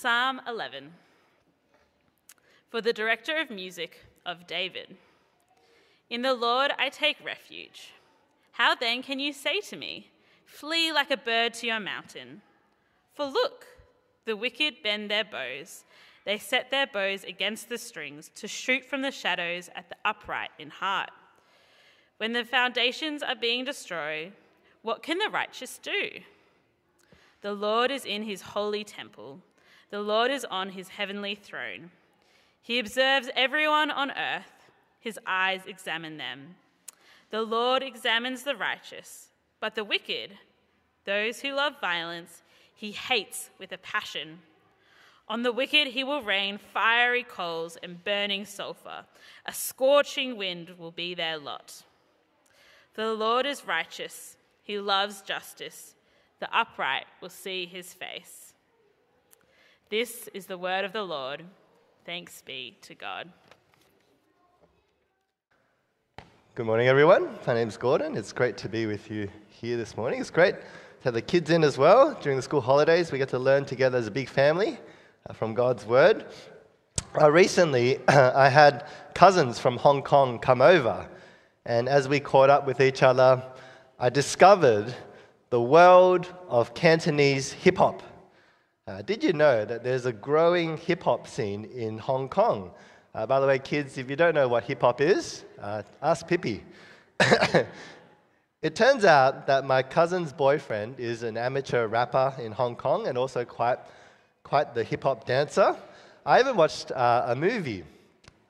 Psalm 11 For the director of music of David. In the Lord I take refuge. How then can you say to me, Flee like a bird to your mountain? For look, the wicked bend their bows. They set their bows against the strings to shoot from the shadows at the upright in heart. When the foundations are being destroyed, what can the righteous do? The Lord is in his holy temple. The Lord is on his heavenly throne. He observes everyone on earth, his eyes examine them. The Lord examines the righteous, but the wicked, those who love violence, he hates with a passion. On the wicked he will rain fiery coals and burning sulfur. A scorching wind will be their lot. For the Lord is righteous, he loves justice. The upright will see his face. This is the word of the Lord. Thanks be to God. Good morning, everyone. My name's Gordon. It's great to be with you here this morning. It's great to have the kids in as well. During the school holidays, we get to learn together as a big family uh, from God's Word. Uh, recently, I had cousins from Hong Kong come over, and as we caught up with each other, I discovered the world of Cantonese hip hop. Uh, did you know that there's a growing hip hop scene in Hong Kong? Uh, by the way, kids, if you don't know what hip hop is, uh, ask Pippi. it turns out that my cousin's boyfriend is an amateur rapper in Hong Kong and also quite, quite the hip hop dancer. I even watched uh, a movie.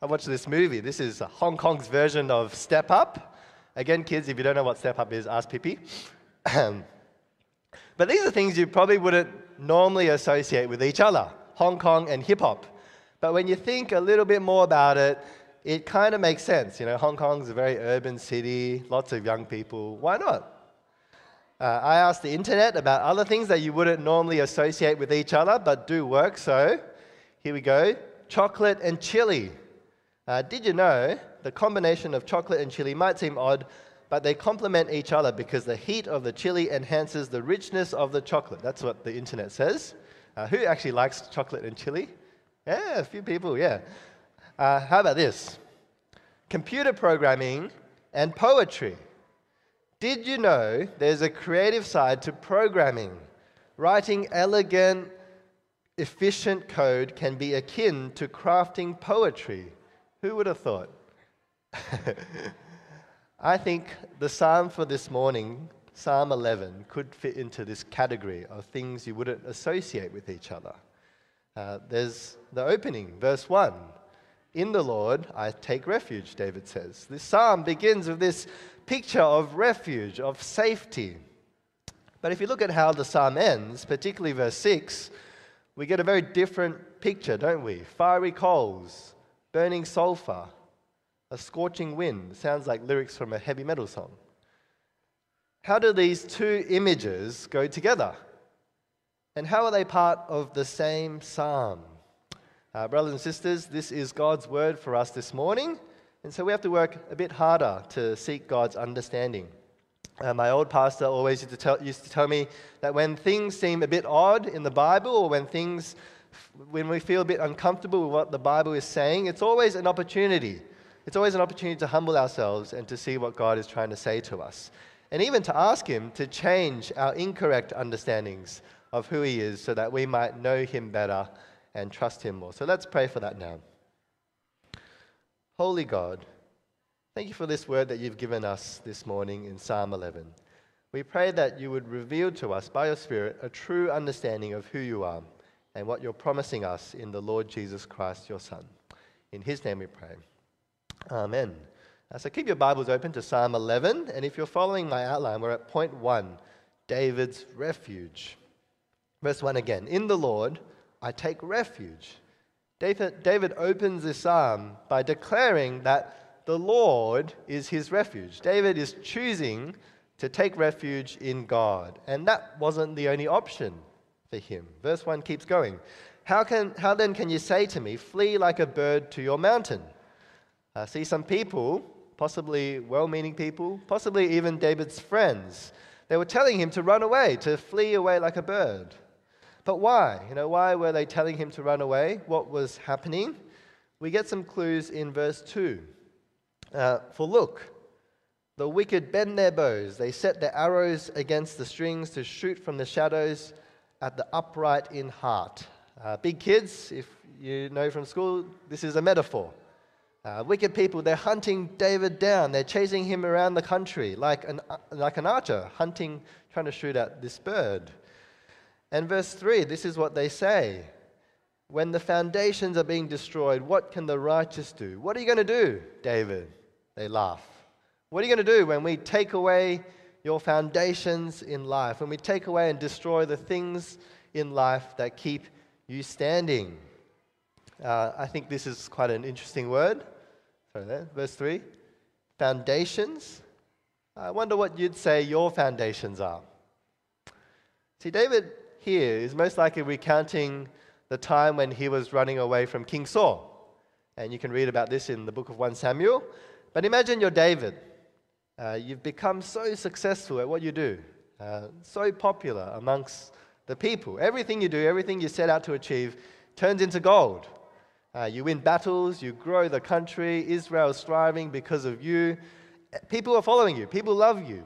I watched this movie. This is Hong Kong's version of Step Up. Again, kids, if you don't know what Step Up is, ask Pippi. but these are things you probably wouldn't normally associate with each other Hong Kong and hip hop. But when you think a little bit more about it, it kind of makes sense. You know, Hong Kong's a very urban city, lots of young people. Why not? Uh, I asked the internet about other things that you wouldn't normally associate with each other but do work. So here we go chocolate and chili. Uh, did you know the combination of chocolate and chili might seem odd, but they complement each other because the heat of the chili enhances the richness of the chocolate. That's what the internet says. Uh, who actually likes chocolate and chili? Yeah, a few people, yeah. Uh, how about this? Computer programming and poetry. Did you know there's a creative side to programming? Writing elegant, efficient code can be akin to crafting poetry. Who would have thought? I think the psalm for this morning, Psalm 11, could fit into this category of things you wouldn't associate with each other. Uh, there's the opening, verse 1. In the Lord I take refuge, David says. This psalm begins with this picture of refuge, of safety. But if you look at how the psalm ends, particularly verse 6, we get a very different picture, don't we? Fiery coals, burning sulfur, a scorching wind sounds like lyrics from a heavy metal song. How do these two images go together? And how are they part of the same psalm? Uh, brothers and sisters, this is God's word for us this morning, and so we have to work a bit harder to seek God's understanding. Uh, my old pastor always used to, tell, used to tell me that when things seem a bit odd in the Bible, or when things, when we feel a bit uncomfortable with what the Bible is saying, it's always an opportunity it's always an opportunity to humble ourselves and to see what God is trying to say to us. And even to ask Him to change our incorrect understandings of who He is so that we might know Him better and trust Him more. So let's pray for that now. Holy God, thank you for this word that you've given us this morning in Psalm 11. We pray that you would reveal to us by your Spirit a true understanding of who you are and what you're promising us in the Lord Jesus Christ, your Son. In His name we pray. Amen. Uh, so keep your Bibles open to Psalm 11. And if you're following my outline, we're at point one David's refuge. Verse 1 again In the Lord I take refuge. David, David opens this psalm by declaring that the Lord is his refuge. David is choosing to take refuge in God. And that wasn't the only option for him. Verse 1 keeps going. How, can, how then can you say to me, Flee like a bird to your mountain? Uh, see some people, possibly well meaning people, possibly even David's friends, they were telling him to run away, to flee away like a bird. But why? You know, why were they telling him to run away? What was happening? We get some clues in verse 2. Uh, For look, the wicked bend their bows, they set their arrows against the strings to shoot from the shadows at the upright in heart. Uh, big kids, if you know from school, this is a metaphor. Uh, wicked people, they're hunting David down. They're chasing him around the country like an, like an archer, hunting, trying to shoot at this bird. And verse 3, this is what they say. When the foundations are being destroyed, what can the righteous do? What are you going to do, David? They laugh. What are you going to do when we take away your foundations in life, when we take away and destroy the things in life that keep you standing? Uh, I think this is quite an interesting word. Sorry, there, verse 3. Foundations. I wonder what you'd say your foundations are. See, David here is most likely recounting the time when he was running away from King Saul. And you can read about this in the book of 1 Samuel. But imagine you're David. Uh, you've become so successful at what you do, uh, so popular amongst the people. Everything you do, everything you set out to achieve, turns into gold. Uh, you win battles, you grow the country, Israel is thriving because of you. People are following you, people love you.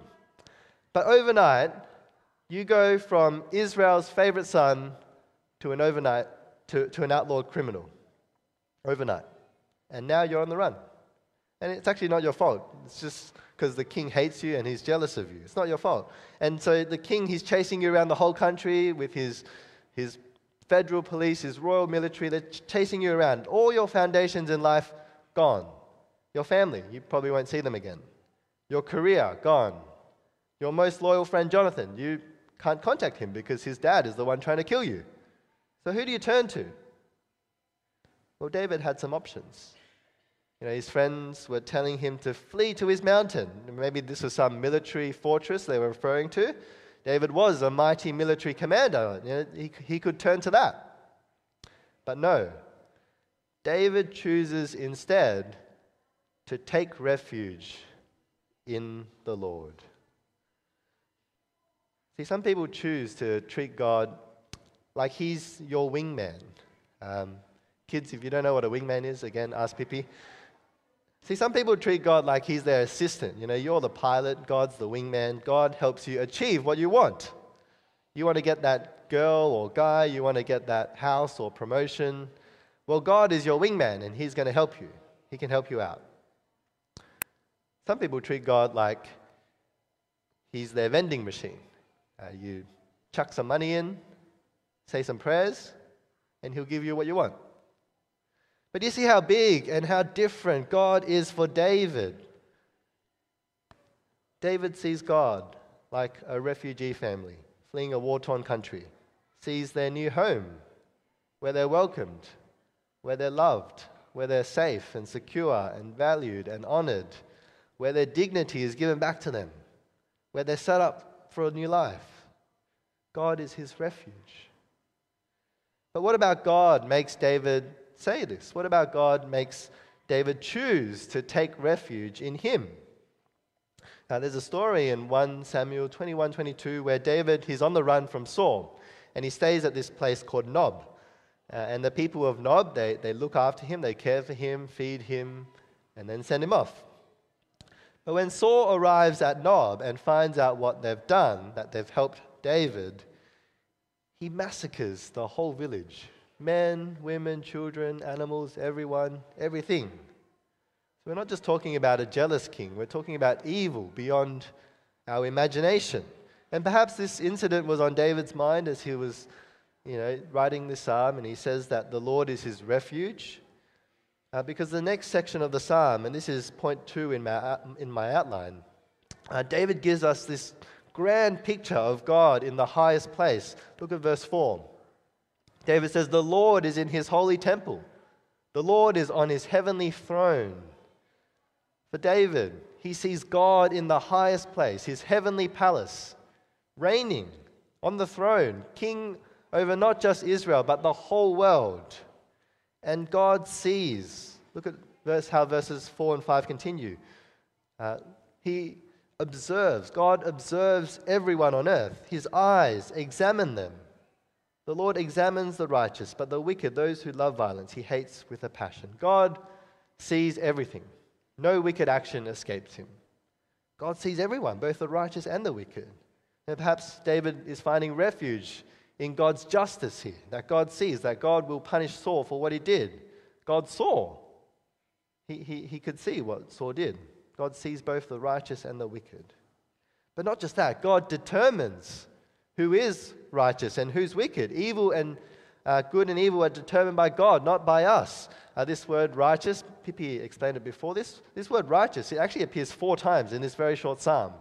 But overnight, you go from Israel's favorite son to an overnight to, to an outlawed criminal. Overnight. And now you're on the run. And it's actually not your fault. It's just because the king hates you and he's jealous of you. It's not your fault. And so the king, he's chasing you around the whole country with his, his federal police, his royal military, they're chasing you around. All your foundations in life gone. Your family, you probably won't see them again. Your career, gone. Your most loyal friend, Jonathan, you can't contact him because his dad is the one trying to kill you. So who do you turn to? Well, David had some options. You know, his friends were telling him to flee to his mountain. Maybe this was some military fortress they were referring to. David was a mighty military commander. You know, he, he could turn to that. But no, David chooses instead to take refuge in the Lord. See, some people choose to treat God like he's your wingman. Um, kids, if you don't know what a wingman is, again, ask Pippi. See, some people treat God like he's their assistant. You know, you're the pilot, God's the wingman. God helps you achieve what you want. You want to get that girl or guy, you want to get that house or promotion. Well, God is your wingman and he's going to help you. He can help you out. Some people treat God like he's their vending machine. Uh, you chuck some money in, say some prayers, and he'll give you what you want. But you see how big and how different God is for David. David sees God like a refugee family fleeing a war torn country, sees their new home where they're welcomed, where they're loved, where they're safe and secure and valued and honored, where their dignity is given back to them, where they're set up for a new life. God is his refuge. But what about God makes David say this? What about God makes David choose to take refuge in him? Now, there's a story in 1 Samuel 21 22 where David, he's on the run from Saul, and he stays at this place called Nob. Uh, and the people of Nob, they, they look after him, they care for him, feed him, and then send him off. But when Saul arrives at Nob and finds out what they've done, that they've helped David, he massacres the whole village men, women, children, animals, everyone, everything. So we're not just talking about a jealous king, we're talking about evil beyond our imagination. And perhaps this incident was on David's mind as he was, you know, writing this psalm, and he says that the Lord is his refuge. Uh, because the next section of the psalm, and this is point two in my, in my outline, uh, David gives us this grand picture of God in the highest place. Look at verse 4. David says, The Lord is in his holy temple, the Lord is on his heavenly throne. For David, he sees God in the highest place, his heavenly palace, reigning on the throne, king over not just Israel, but the whole world. And God sees, look at verse, how verses 4 and 5 continue. Uh, he observes, God observes everyone on earth. His eyes examine them. The Lord examines the righteous, but the wicked, those who love violence, he hates with a passion. God sees everything. No wicked action escapes him. God sees everyone, both the righteous and the wicked. And perhaps David is finding refuge in God's justice here, that God sees, that God will punish Saul for what he did. God saw. He, he, he could see what Saul did. God sees both the righteous and the wicked. But not just that, God determines who is righteous and who's wicked. Evil and uh, good and evil are determined by God, not by us. Uh, this word righteous, Pippi explained it before this. This word righteous, it actually appears four times in this very short psalm.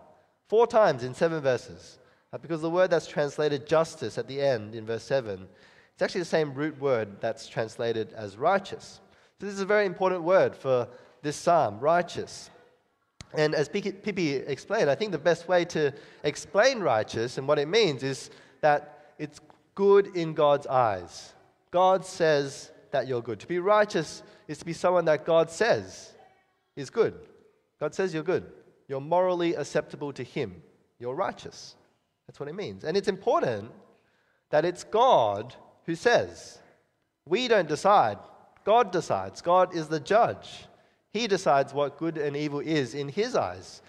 Four times in seven verses. Uh, because the word that's translated justice at the end in verse 7, it's actually the same root word that's translated as righteous. So this is a very important word for this psalm, righteous. And as Pippi explained, I think the best way to explain righteous and what it means is that it's good in God's eyes. God says that you're good. To be righteous is to be someone that God says is good. God says you're good. You're morally acceptable to Him. You're righteous. That's what it means. And it's important that it's God who says. We don't decide. God decides. God is the judge. He decides what good and evil is in His eyes.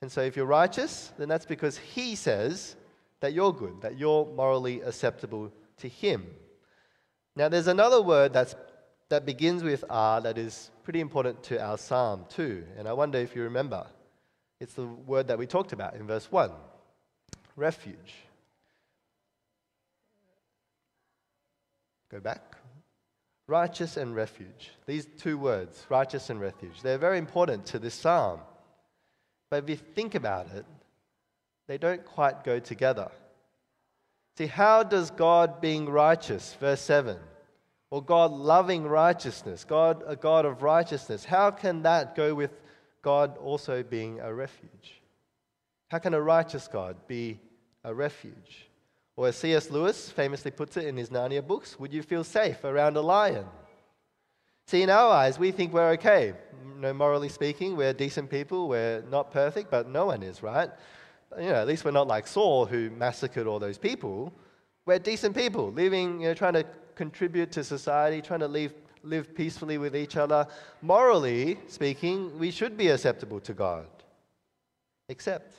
And so if you're righteous, then that's because He says that you're good, that you're morally acceptable to Him. Now, there's another word that's, that begins with R that is pretty important to our psalm too. And I wonder if you remember. It's the word that we talked about in verse 1 refuge. Go back. Righteous and refuge. These two words, righteous and refuge, they're very important to this psalm. But if you think about it, they don't quite go together. See, how does God being righteous, verse 7, or God loving righteousness, God a God of righteousness, how can that go with God also being a refuge? How can a righteous God be a refuge? Or as C.S. Lewis famously puts it in his Narnia books, would you feel safe around a lion? See, in our eyes, we think we're okay. Morally speaking, we're decent people. We're not perfect, but no one is, right? You know, at least we're not like Saul, who massacred all those people. We're decent people, living, you know, trying to contribute to society, trying to live, live peacefully with each other. Morally speaking, we should be acceptable to God. Except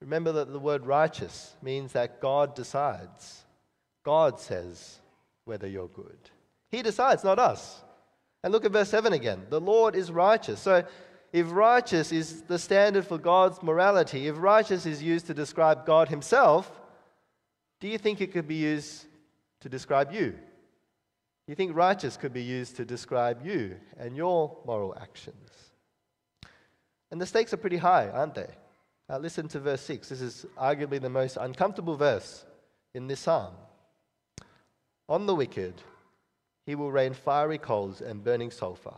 Remember that the word righteous means that God decides. God says whether you're good. He decides, not us. And look at verse 7 again. The Lord is righteous. So, if righteous is the standard for God's morality, if righteous is used to describe God Himself, do you think it could be used to describe you? Do you think righteous could be used to describe you and your moral actions? And the stakes are pretty high, aren't they? Uh, listen to verse 6. This is arguably the most uncomfortable verse in this psalm. On the wicked, he will rain fiery coals and burning sulfur.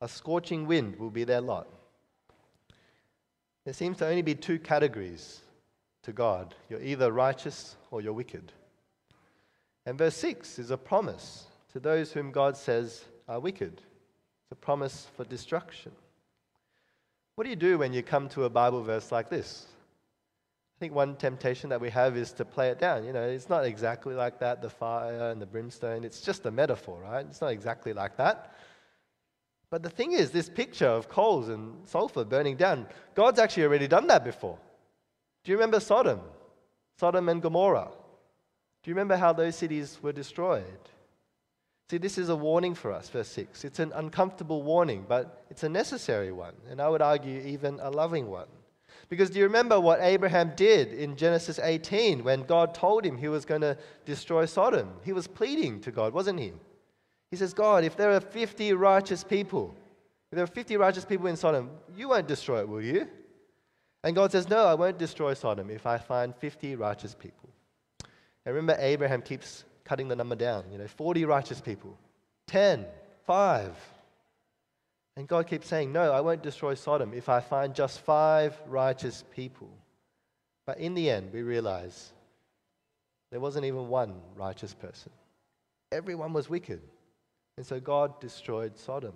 A scorching wind will be their lot. There seems to only be two categories to God you're either righteous or you're wicked. And verse 6 is a promise to those whom God says are wicked. It's a promise for destruction. What do you do when you come to a Bible verse like this? I think one temptation that we have is to play it down. You know, it's not exactly like that, the fire and the brimstone. It's just a metaphor, right? It's not exactly like that. But the thing is, this picture of coals and sulfur burning down, God's actually already done that before. Do you remember Sodom? Sodom and Gomorrah. Do you remember how those cities were destroyed? See, this is a warning for us, verse 6. It's an uncomfortable warning, but it's a necessary one, and I would argue even a loving one. Because do you remember what Abraham did in Genesis 18 when God told him he was going to destroy Sodom? He was pleading to God, wasn't he? He says, God, if there are 50 righteous people, if there are 50 righteous people in Sodom, you won't destroy it, will you? And God says, No, I won't destroy Sodom if I find 50 righteous people. And remember, Abraham keeps cutting the number down. You know, 40 righteous people, 10, 5. And God keeps saying, No, I won't destroy Sodom if I find just five righteous people. But in the end, we realize there wasn't even one righteous person. Everyone was wicked. And so God destroyed Sodom.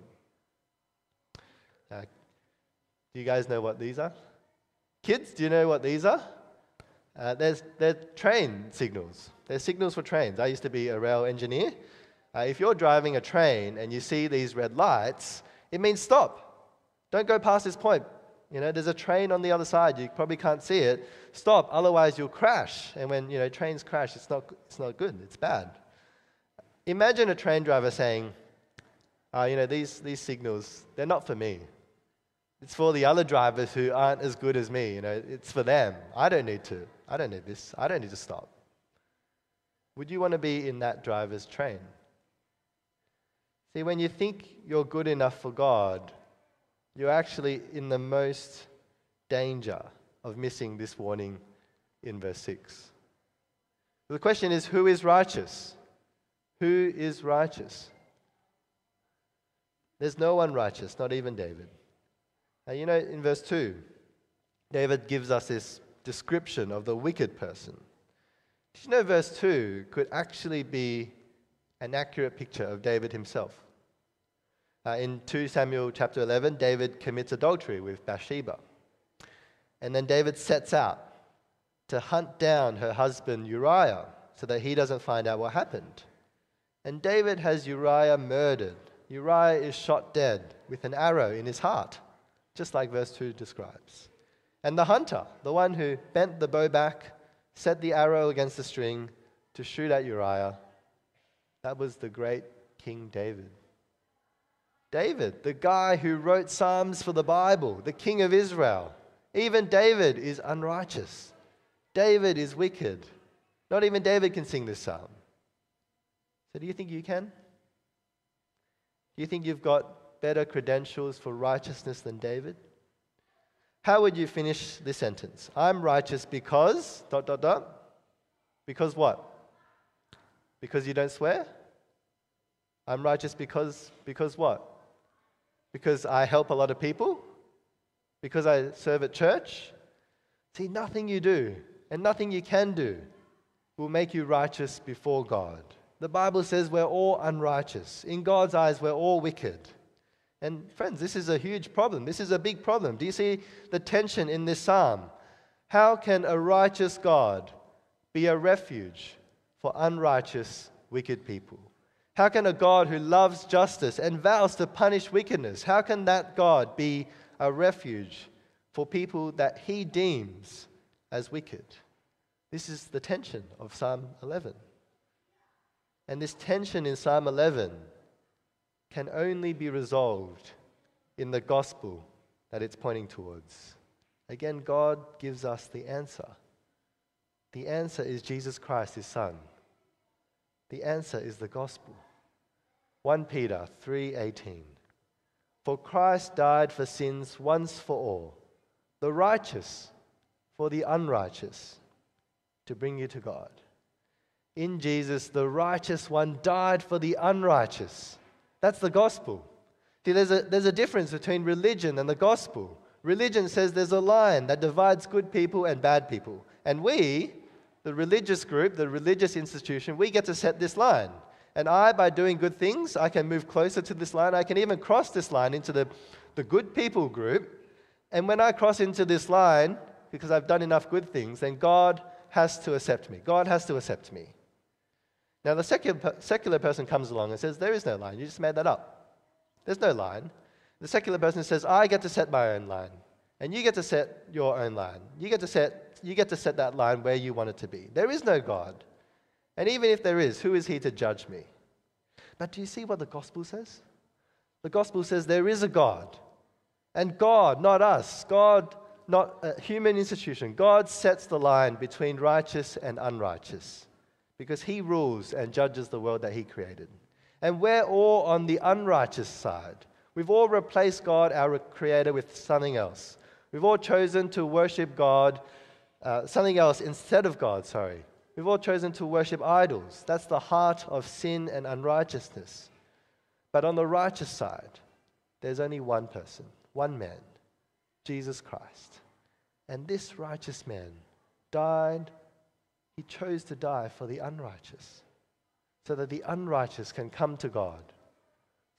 Now, do you guys know what these are? Kids, do you know what these are? Uh, there's, they're train signals. They're signals for trains. I used to be a rail engineer. Uh, if you're driving a train and you see these red lights, it means stop. Don't go past this point. You know, there's a train on the other side. You probably can't see it. Stop, otherwise you'll crash. And when you know trains crash, it's not, it's not good. It's bad. Imagine a train driver saying, uh, "You know, these these signals, they're not for me. It's for the other drivers who aren't as good as me. You know, it's for them. I don't need to. I don't need this. I don't need to stop." Would you want to be in that driver's train? See, when you think you're good enough for God, you're actually in the most danger of missing this warning in verse 6. The question is who is righteous? Who is righteous? There's no one righteous, not even David. Now, you know, in verse 2, David gives us this description of the wicked person. Did you know verse 2 could actually be an accurate picture of David himself? Uh, in 2 Samuel chapter 11, David commits adultery with Bathsheba. And then David sets out to hunt down her husband Uriah so that he doesn't find out what happened. And David has Uriah murdered. Uriah is shot dead with an arrow in his heart, just like verse 2 describes. And the hunter, the one who bent the bow back, set the arrow against the string to shoot at Uriah, that was the great King David. David, the guy who wrote Psalms for the Bible, the king of Israel. Even David is unrighteous. David is wicked. Not even David can sing this psalm. So, do you think you can? Do you think you've got better credentials for righteousness than David? How would you finish this sentence? I'm righteous because, dot, dot, dot. Because what? Because you don't swear? I'm righteous because, because what? Because I help a lot of people? Because I serve at church? See, nothing you do and nothing you can do will make you righteous before God. The Bible says we're all unrighteous. In God's eyes, we're all wicked. And friends, this is a huge problem. This is a big problem. Do you see the tension in this psalm? How can a righteous God be a refuge for unrighteous, wicked people? How can a God who loves justice and vows to punish wickedness, how can that God be a refuge for people that he deems as wicked? This is the tension of Psalm 11. And this tension in Psalm 11 can only be resolved in the gospel that it's pointing towards. Again, God gives us the answer. The answer is Jesus Christ, his Son. The answer is the gospel. 1 Peter 3:18 For Christ died for sins once for all, the righteous for the unrighteous, to bring you to God. In Jesus, the righteous one died for the unrighteous. That's the gospel. See, there's a, there's a difference between religion and the gospel. Religion says there's a line that divides good people and bad people. And we, the religious group, the religious institution, we get to set this line. And I, by doing good things, I can move closer to this line. I can even cross this line into the, the good people group. And when I cross into this line, because I've done enough good things, then God has to accept me. God has to accept me. Now, the secular, secular person comes along and says, There is no line. You just made that up. There's no line. The secular person says, I get to set my own line. And you get to set your own line. You get to set, you get to set that line where you want it to be. There is no God. And even if there is, who is he to judge me? But do you see what the gospel says? The gospel says there is a God. And God, not us, God, not a human institution, God sets the line between righteous and unrighteous because he rules and judges the world that he created. And we're all on the unrighteous side. We've all replaced God, our creator, with something else. We've all chosen to worship God, uh, something else instead of God, sorry. We've all chosen to worship idols. That's the heart of sin and unrighteousness. But on the righteous side, there's only one person, one man, Jesus Christ. And this righteous man died, he chose to die for the unrighteous, so that the unrighteous can come to God,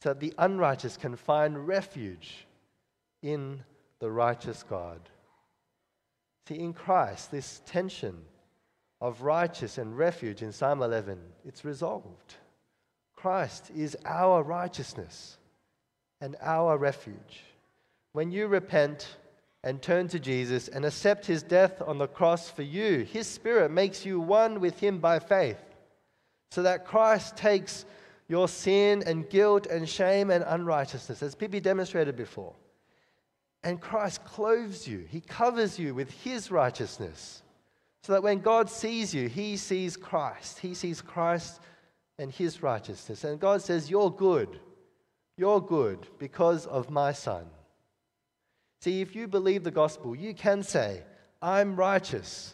so that the unrighteous can find refuge in the righteous God. See, in Christ, this tension of righteous and refuge in Psalm 11, it's resolved. Christ is our righteousness and our refuge. When you repent and turn to Jesus and accept his death on the cross for you, his spirit makes you one with him by faith, so that Christ takes your sin and guilt and shame and unrighteousness, as Pippi demonstrated before. And Christ clothes you, He covers you with His righteousness. So that when God sees you, He sees Christ. He sees Christ and His righteousness. And God says, You're good. You're good because of my Son. See, if you believe the gospel, you can say, I'm righteous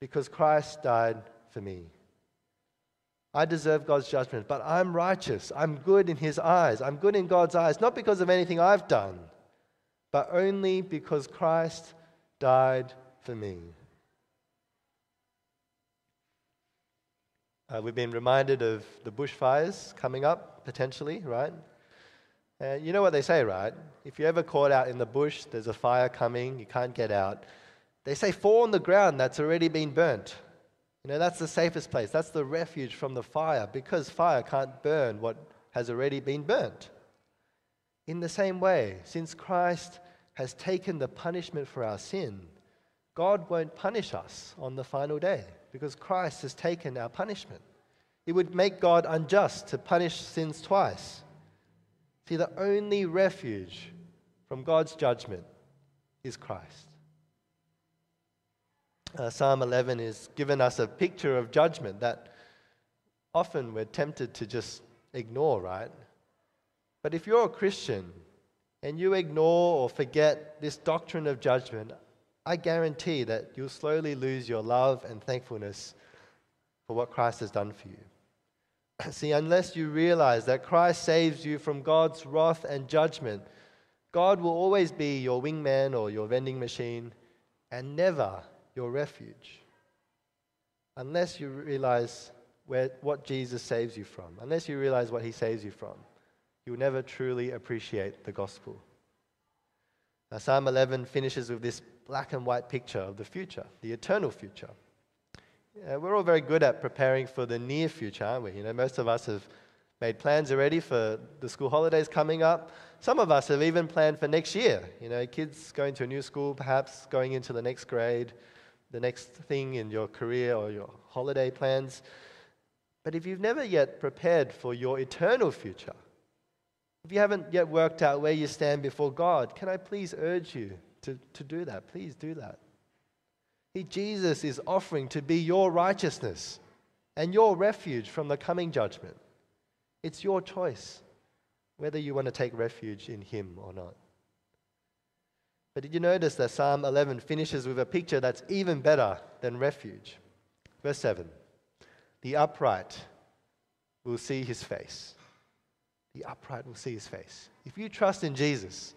because Christ died for me. I deserve God's judgment, but I'm righteous. I'm good in His eyes. I'm good in God's eyes, not because of anything I've done, but only because Christ died for me. Uh, we've been reminded of the bushfires coming up, potentially, right? You know what they say, right? If you're ever caught out in the bush, there's a fire coming, you can't get out. They say, fall on the ground that's already been burnt. You know, that's the safest place. That's the refuge from the fire because fire can't burn what has already been burnt. In the same way, since Christ has taken the punishment for our sin, God won't punish us on the final day because Christ has taken our punishment. It would make God unjust to punish sins twice. See, the only refuge from God's judgment is Christ. Uh, Psalm 11 is given us a picture of judgment that often we're tempted to just ignore, right? But if you're a Christian and you ignore or forget this doctrine of judgment, I guarantee that you'll slowly lose your love and thankfulness for what Christ has done for you. See, unless you realize that Christ saves you from God's wrath and judgment, God will always be your wingman or your vending machine and never your refuge. Unless you realize where, what Jesus saves you from, unless you realize what he saves you from, you will never truly appreciate the gospel. Now, Psalm 11 finishes with this black and white picture of the future, the eternal future. We're all very good at preparing for the near future, aren't we? You know, most of us have made plans already for the school holidays coming up. Some of us have even planned for next year. You know, kids going to a new school, perhaps going into the next grade, the next thing in your career or your holiday plans. But if you've never yet prepared for your eternal future, if you haven't yet worked out where you stand before God, can I please urge you to, to do that? Please do that. He, Jesus is offering to be your righteousness and your refuge from the coming judgment. It's your choice whether you want to take refuge in Him or not. But did you notice that Psalm 11 finishes with a picture that's even better than refuge? Verse 7 The upright will see his face the upright will see his face. If you trust in Jesus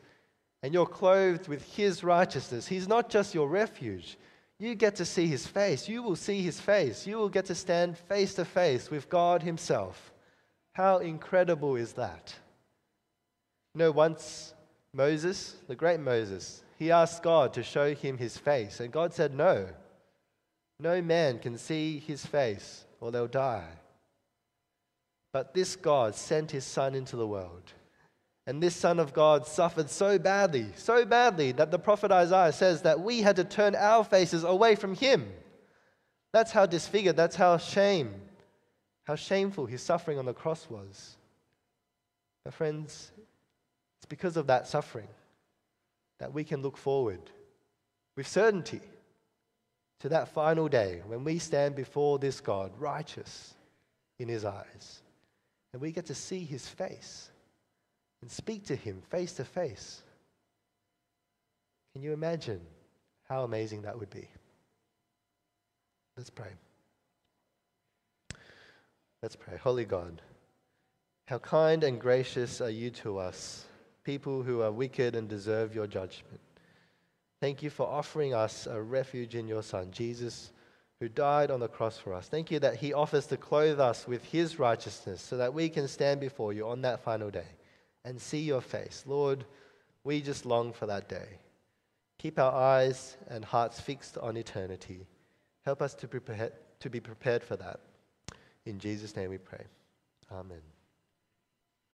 and you're clothed with his righteousness, he's not just your refuge. You get to see his face. You will see his face. You will get to stand face to face with God himself. How incredible is that? You know, once Moses, the great Moses, he asked God to show him his face, and God said, No. No man can see his face, or they'll die. But this God sent his Son into the world. And this Son of God suffered so badly, so badly, that the prophet Isaiah says that we had to turn our faces away from him. That's how disfigured, that's how shame, how shameful his suffering on the cross was. But, friends, it's because of that suffering that we can look forward with certainty to that final day when we stand before this God, righteous in his eyes. And we get to see his face and speak to him face to face. Can you imagine how amazing that would be? Let's pray. Let's pray. Holy God, how kind and gracious are you to us, people who are wicked and deserve your judgment. Thank you for offering us a refuge in your Son, Jesus who died on the cross for us. Thank you that he offers to clothe us with his righteousness so that we can stand before you on that final day and see your face. Lord, we just long for that day. Keep our eyes and hearts fixed on eternity. Help us to, prepare, to be prepared for that. In Jesus' name we pray. Amen.